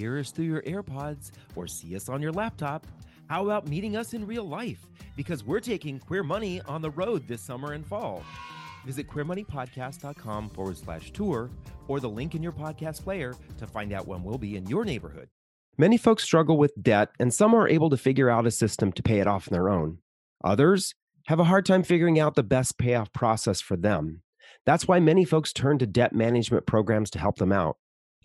hear us through your AirPods or see us on your laptop, how about meeting us in real life? Because we're taking Queer Money on the road this summer and fall. Visit queermoneypodcast.com forward slash tour or the link in your podcast player to find out when we'll be in your neighborhood. Many folks struggle with debt, and some are able to figure out a system to pay it off on their own. Others have a hard time figuring out the best payoff process for them. That's why many folks turn to debt management programs to help them out.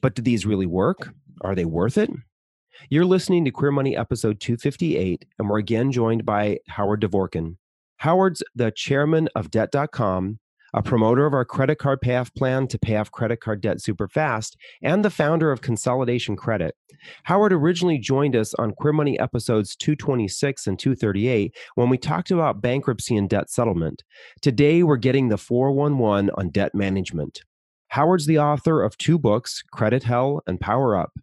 But do these really work? Are they worth it? You're listening to Queer Money episode 258, and we're again joined by Howard Dvorkin. Howard's the chairman of Debt.com, a promoter of our credit card payoff plan to pay off credit card debt super fast, and the founder of Consolidated Credit. Howard originally joined us on Queer Money episodes 226 and 238 when we talked about bankruptcy and debt settlement. Today, we're getting the 411 on debt management. Howard's the author of two books, Credit Hell and Power Up.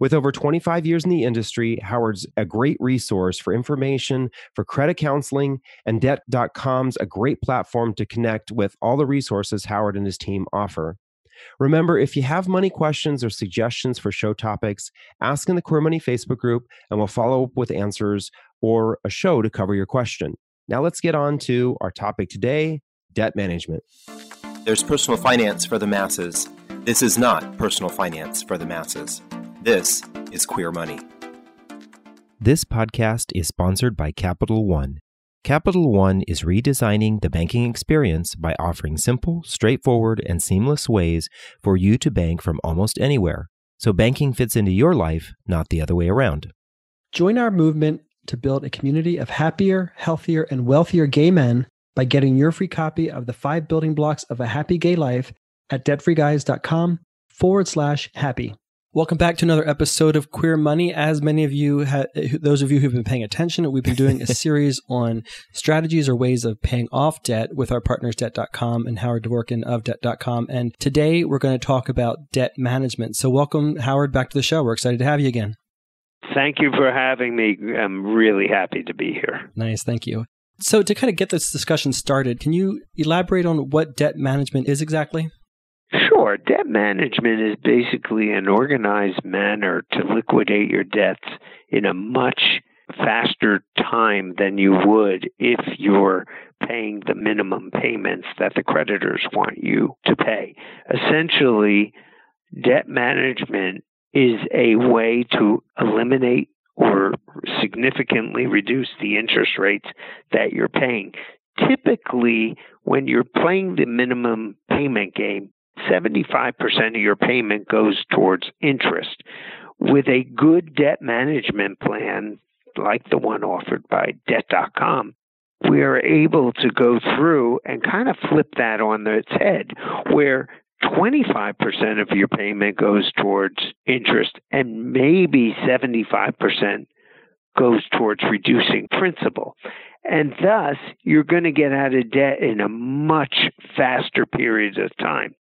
With over 25 years in the industry, Howard's a great resource for information for credit counseling, and Debt.com's a great platform to connect with all the resources Howard and his team offer. Remember, if you have money questions or suggestions for show topics, ask in the Queer Money Facebook group, and we'll follow up with answers or a show to cover your question. Now, let's get on to our topic today debt management. There's personal finance for the masses. This is not personal finance for the masses. This is Queer Money. This podcast is sponsored by Capital One. Capital One is redesigning the banking experience by offering simple, straightforward, and seamless ways for you to bank from almost anywhere. So banking fits into your life, not the other way around. Join our movement to build a community of happier, healthier, and wealthier gay men by getting your free copy of the five building blocks of a happy gay life at debtfreeguys.com forward slash happy. Welcome back to another episode of Queer Money. As many of you, ha- those of you who've been paying attention, we've been doing a series on strategies or ways of paying off debt with our partners, Debt.com and Howard Dvorkin of Debt.com. And today we're going to talk about debt management. So, welcome, Howard, back to the show. We're excited to have you again. Thank you for having me. I'm really happy to be here. Nice. Thank you. So, to kind of get this discussion started, can you elaborate on what debt management is exactly? Sure. Debt management is basically an organized manner to liquidate your debts in a much faster time than you would if you're paying the minimum payments that the creditors want you to pay. Essentially, debt management is a way to eliminate or significantly reduce the interest rates that you're paying. Typically, when you're playing the minimum payment game, 75% of your payment goes towards interest. With a good debt management plan, like the one offered by Debt.com, we are able to go through and kind of flip that on its head, where 25% of your payment goes towards interest and maybe 75% goes towards reducing principal. And thus, you're going to get out of debt in a much faster period of time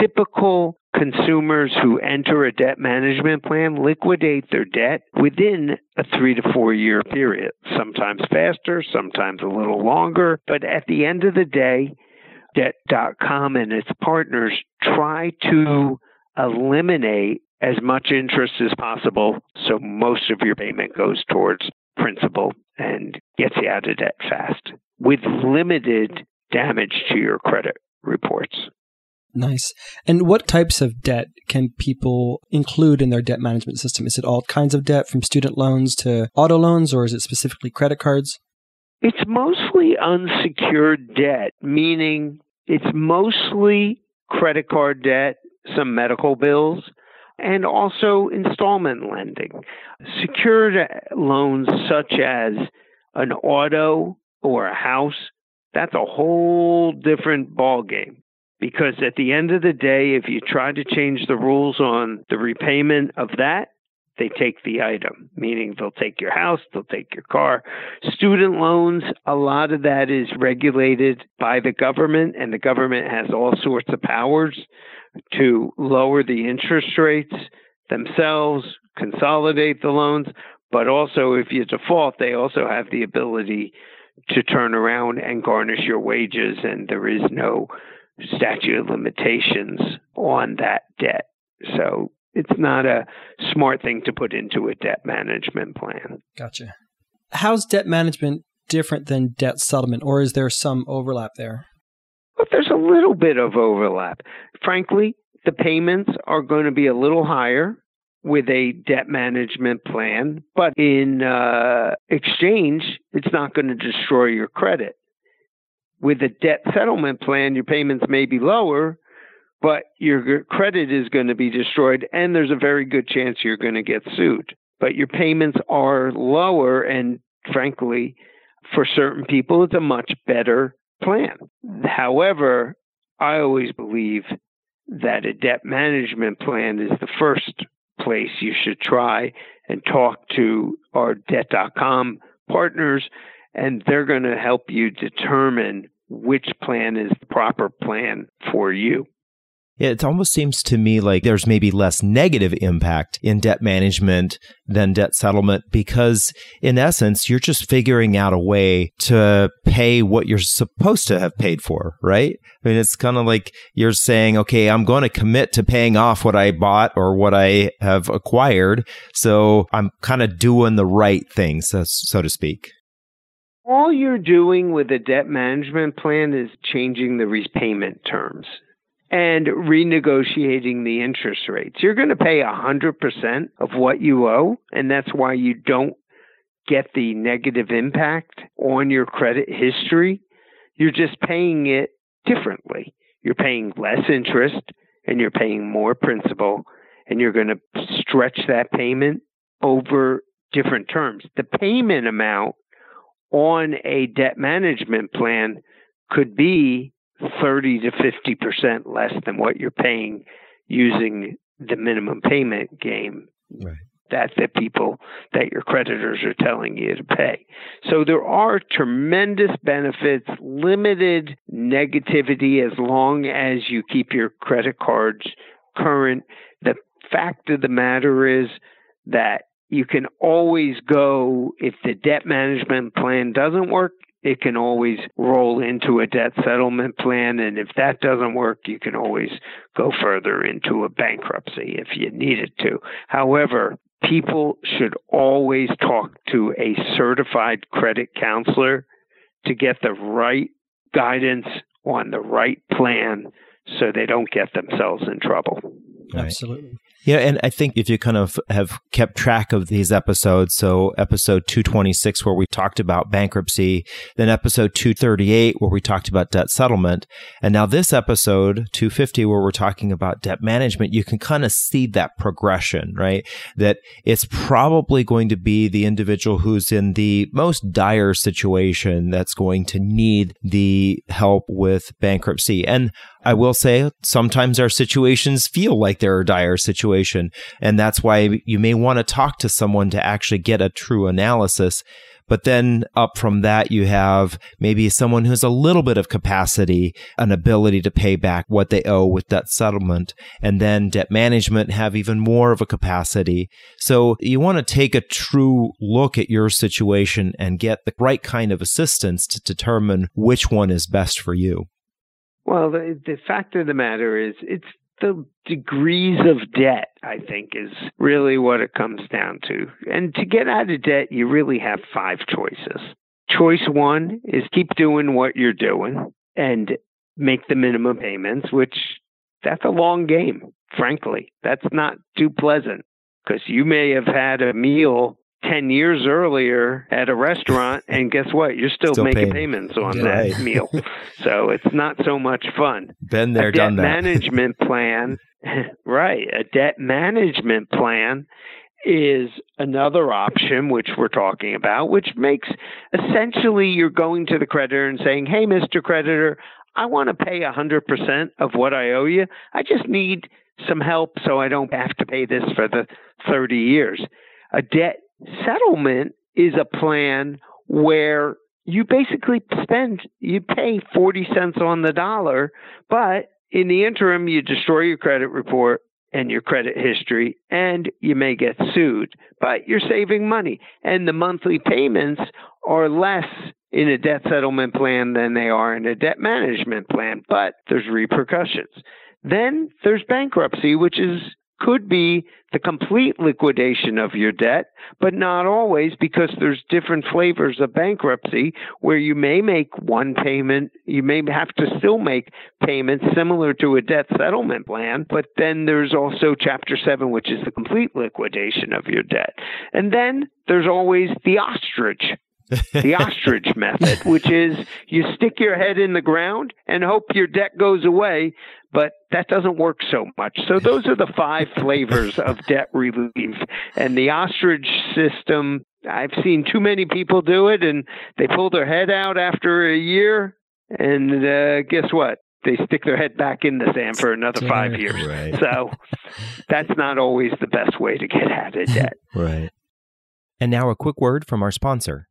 typical consumers who enter a debt management plan liquidate their debt within a three to four year period, sometimes faster, sometimes a little longer. But at the end of the day, Debt.com and its partners try to eliminate as much interest as possible so most of your payment goes towards principal and gets you out of debt fast with limited damage to your credit reports. Nice. And what types of debt can people include in their debt management system? Is it all kinds of debt from student loans to auto loans, or is it specifically credit cards? It's mostly unsecured debt, meaning it's mostly credit card debt, some medical bills, and also installment lending. Secured loans such as an auto or a house, that's a whole different ballgame because at the end of the day, if you try to change the rules on the repayment of that, they take the item, meaning they'll take your house, they'll take your car. Student loans, a lot of that is regulated by the government, and the government has all sorts of powers to lower the interest rates themselves, consolidate the loans, but also if you default, they also have the ability to turn around and garnish your wages, and there is no statute of limitations on that debt. So it's not a smart thing to put into a debt management plan. Gotcha. How's debt management different than debt settlement, or is there some overlap there? Well, there's a little bit of overlap. Frankly, the payments are going to be a little higher with a debt management plan, but in uh, exchange, it's not going to destroy your credit. With a debt settlement plan, your payments may be lower, but your credit is going to be destroyed, and there's a very good chance you're going to get sued. But your payments are lower, and frankly, for certain people, it's a much better plan. However, I always believe that a debt management plan is the first place you should try and talk to our debt.com partners, and they're going to help you determine which plan is the proper plan for you. Yeah, It almost seems to me like there's maybe less negative impact in debt management than debt settlement because, in essence, you're just figuring out a way to pay what you're supposed to have paid for, right? I mean, it's kind of like you're saying, okay, I'm going to commit to paying off what I bought or what I have acquired. So I'm kind of doing the right thing, so, so to speak. All you're doing with a debt management plan is changing the repayment terms and renegotiating the interest rates. You're going to pay 100% of what you owe, and that's why you don't get the negative impact on your credit history. You're just paying it differently. You're paying less interest and you're paying more principal, and you're going to stretch that payment over different terms. The payment amount on a debt management plan could be 30 to 50% less than what you're paying using the minimum payment game right. that the people that your creditors are telling you to pay. So there are tremendous benefits, limited negativity as long as you keep your credit cards current. The fact of the matter is that you can always go if the debt management plan doesn't work it can always roll into a debt settlement plan. And if that doesn't work, you can always go further into a bankruptcy if you needed to. However, people should always talk to a certified credit counselor to get the right guidance on the right plan so they don't get themselves in trouble. Absolutely. Yeah, and I think if you kind of have kept track of these episodes, so episode 226 where we talked about bankruptcy, then episode 238 where we talked about debt settlement, and now this episode 250 where we're talking about debt management, you can kind of see that progression, right? That it's probably going to be the individual who's in the most dire situation that's going to need the help with bankruptcy. And I will say sometimes our situations feel like they're dire situation. And that's why you may want to talk to someone to actually get a true analysis. But then up from that, you have maybe someone who has a little bit of capacity, an ability to pay back what they owe with debt settlement. And then debt management have even more of a capacity. So you want to take a true look at your situation and get the right kind of assistance to determine which one is best for you. Well, the, the fact of the matter is, it's the degrees of debt, I think, is really what it comes down to. And to get out of debt, you really have five choices. Choice one is keep doing what you're doing and make the minimum payments, which that's a long game, frankly. That's not too pleasant because you may have had a meal 10 years earlier at a restaurant and guess what? You're still, still making paying. payments on that meal. So it's not so much fun. Been there a done debt that. management plan right a debt management plan is another option which we're talking about which makes essentially you're going to the creditor and saying hey mr creditor i want to pay 100% of what i owe you. I just need some help so i don't have to pay this for the 30 years. A debt settlement is a plan where you basically spend, you pay 40 cents on the dollar, but in the interim, you destroy your credit report and your credit history, and you may get sued, but you're saving money. And the monthly payments are less in a debt settlement plan than they are in a debt management plan, but there's repercussions. Then there's bankruptcy, which is could be the complete liquidation of your debt, but not always because there's different flavors of bankruptcy where you may make one payment, you may have to still make payments similar to a debt settlement plan, but then there's also chapter 7 which is the complete liquidation of your debt. And then there's always the ostrich the ostrich method, which is you stick your head in the ground and hope your debt goes away, but that doesn't work so much. So those are the five flavors of debt relief. And the ostrich system, I've seen too many people do it and they pull their head out after a year and uh, guess what? They stick their head back in the sand for another five years. Right. So that's not always the best way to get out of debt. right. And now a quick word from our sponsor.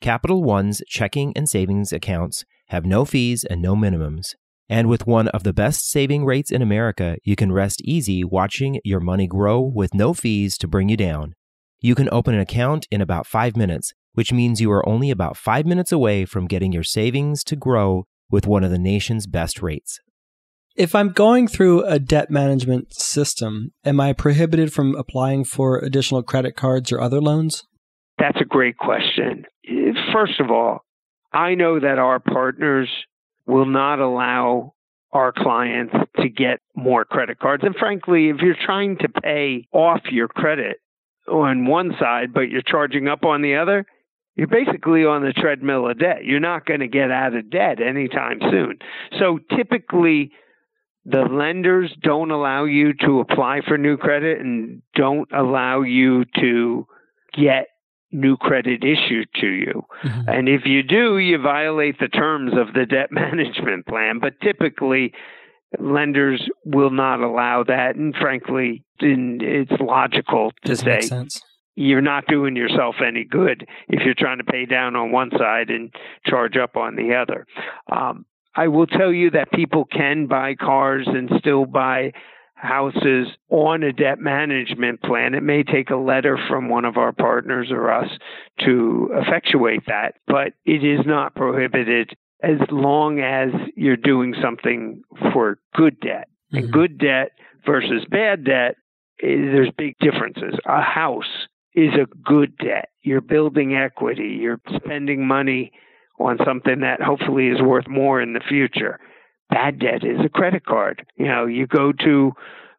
Capital One's checking and savings accounts have no fees and no minimums. And with one of the best saving rates in America, you can rest easy watching your money grow with no fees to bring you down. You can open an account in about five minutes, which means you are only about five minutes away from getting your savings to grow with one of the nation's best rates. If I'm going through a debt management system, am I prohibited from applying for additional credit cards or other loans? That's a great question. First of all, I know that our partners will not allow our clients to get more credit cards. And frankly, if you're trying to pay off your credit on one side, but you're charging up on the other, you're basically on the treadmill of debt. You're not going to get out of debt anytime soon. So typically, the lenders don't allow you to apply for new credit and don't allow you to get new credit issued to you. Mm-hmm. And if you do, you violate the terms of the debt management plan. But typically, lenders will not allow that. And frankly, it's logical to Doesn't say you're not doing yourself any good if you're trying to pay down on one side and charge up on the other. Um, I will tell you that people can buy cars and still buy houses on a debt management plan. It may take a letter from one of our partners or us to effectuate that, but it is not prohibited as long as you're doing something for good debt. Mm-hmm. And good debt versus bad debt, eh, there's big differences. A house is a good debt. You're building equity, you're spending money on something that hopefully is worth more in the future bad debt is a credit card. You know, you go to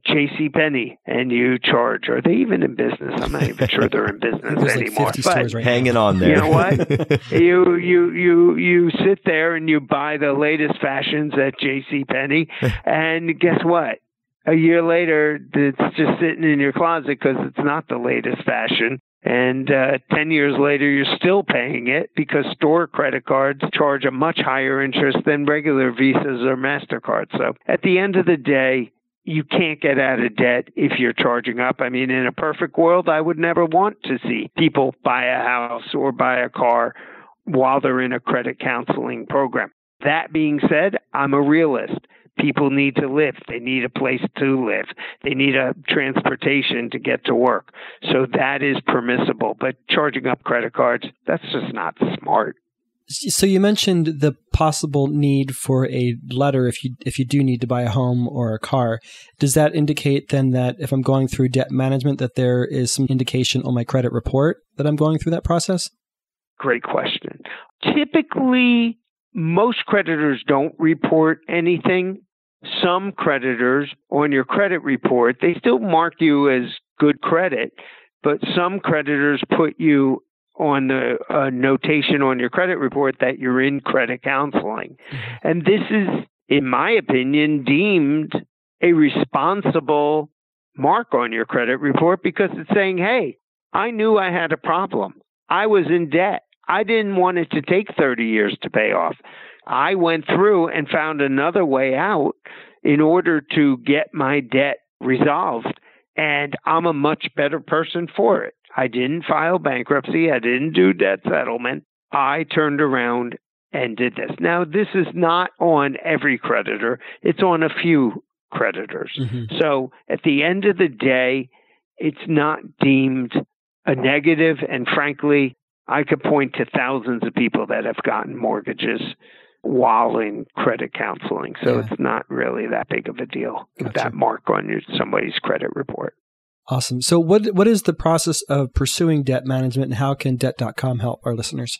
J.C. Penney and you charge. Are they even in business? I'm not even sure they're in business anymore. Like but right hanging now. on there. You know what? you you you you sit there and you buy the latest fashions at J.C. Penney, and guess what? A year later, it's just sitting in your closet because it's not the latest fashion. And uh, 10 years later, you're still paying it because store credit cards charge a much higher interest than regular Visas or MasterCards. So at the end of the day, you can't get out of debt if you're charging up. I mean, in a perfect world, I would never want to see people buy a house or buy a car while they're in a credit counseling program. That being said, I'm a realist people need to live. They need a place to live. They need a transportation to get to work. So that is permissible. But charging up credit cards, that's just not smart. So you mentioned the possible need for a letter if you if you do need to buy a home or a car. Does that indicate then that if I'm going through debt management that there is some indication on my credit report that I'm going through that process? Great question. Typically most creditors don't report anything some creditors on your credit report, they still mark you as good credit, but some creditors put you on the uh, notation on your credit report that you're in credit counseling. Mm-hmm. And this is, in my opinion, deemed a responsible mark on your credit report because it's saying, hey, I knew I had a problem. I was in debt. I didn't want it to take 30 years to pay off. I went through and found another way out in order to get my debt resolved. And I'm a much better person for it. I didn't file bankruptcy. I didn't do debt settlement. I turned around and did this. Now, this is not on every creditor, it's on a few creditors. Mm-hmm. So at the end of the day, it's not deemed a negative. And frankly, I could point to thousands of people that have gotten mortgages while in credit counseling. So Yeah. it's not really that big of a deal with Gotcha. that mark on your, somebody's credit report. Awesome. So what what is the process of pursuing debt management and how can debt.com help our listeners?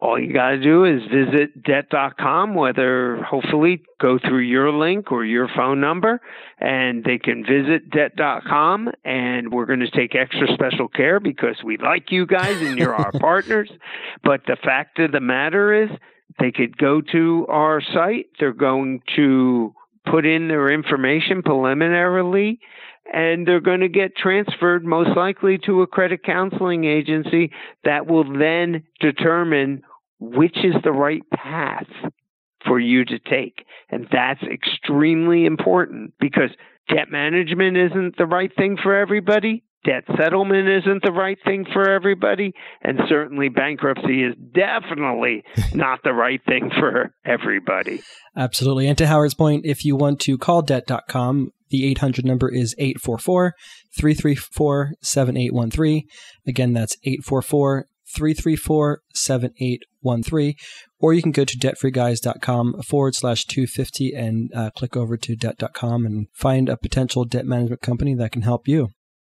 All you got to do is visit debt.com, whether hopefully go through your link or your phone number, and they can visit debt.com. And we're going to take extra special care because we like you guys and you're our partners. But the fact of the matter is, they could go to our site, they're going to put in their information preliminarily. And they're going to get transferred most likely to a credit counseling agency that will then determine which is the right path for you to take. And that's extremely important because debt management isn't the right thing for everybody. Debt settlement isn't the right thing for everybody. And certainly bankruptcy is definitely not the right thing for everybody. Absolutely. And to Howard's point, if you want to call debt.com, the 800 number is 844 334 7813. Again, that's 844 334 7813. Or you can go to debtfreeguys.com forward slash 250 and uh, click over to debt.com and find a potential debt management company that can help you.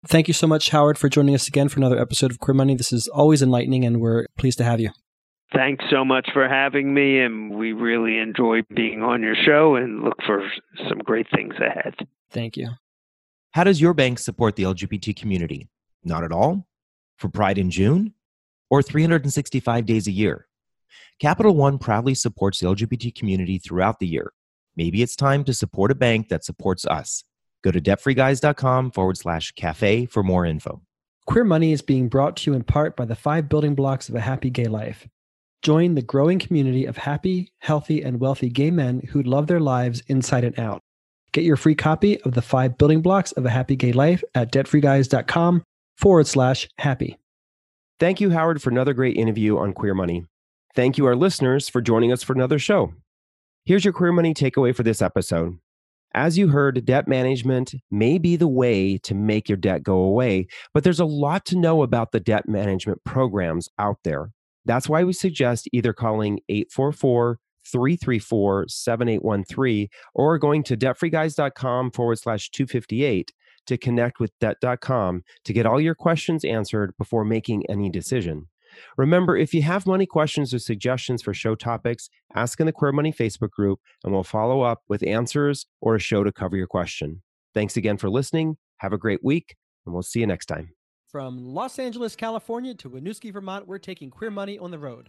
Thank you so much, Howard, for joining us again for another episode of Queer Money. This is always enlightening, and we're pleased to have you. Thanks so much for having me, and we really enjoy being on your show and look for some great things ahead. Thank you. How does your bank support the LGBT community? Not at all? For Pride in June? Or 365 days a year? Capital One proudly supports the LGBT community throughout the year. Maybe it's time to support a bank that supports us. Go to debtfreeguys.com forward slash cafe for more info. Queer Money is being brought to you in part by the five building blocks of a happy gay life. Join the growing community of happy, healthy, and wealthy gay men who love their lives inside and out. Get your free copy of the five building blocks of a happy gay life at debtfreeguys.com forward slash happy. Thank you, Howard, for another great interview on Queer Money. Thank you, our listeners, for joining us for another show. Here's your Queer Money takeaway for this episode. As you heard, debt management may be the way to make your debt go away, but there's a lot to know about the debt management programs out there. That's why we suggest either calling 844 334 7813 or going to debtfreeguys.com forward slash 258 to connect with debt.com to get all your questions answered before making any decision. Remember, if you have money questions or suggestions for show topics, ask in the Queer Money Facebook group and we'll follow up with answers or a show to cover your question. Thanks again for listening. Have a great week, and we'll see you next time. From Los Angeles, California to Winooski, Vermont, we're taking Queer Money on the road.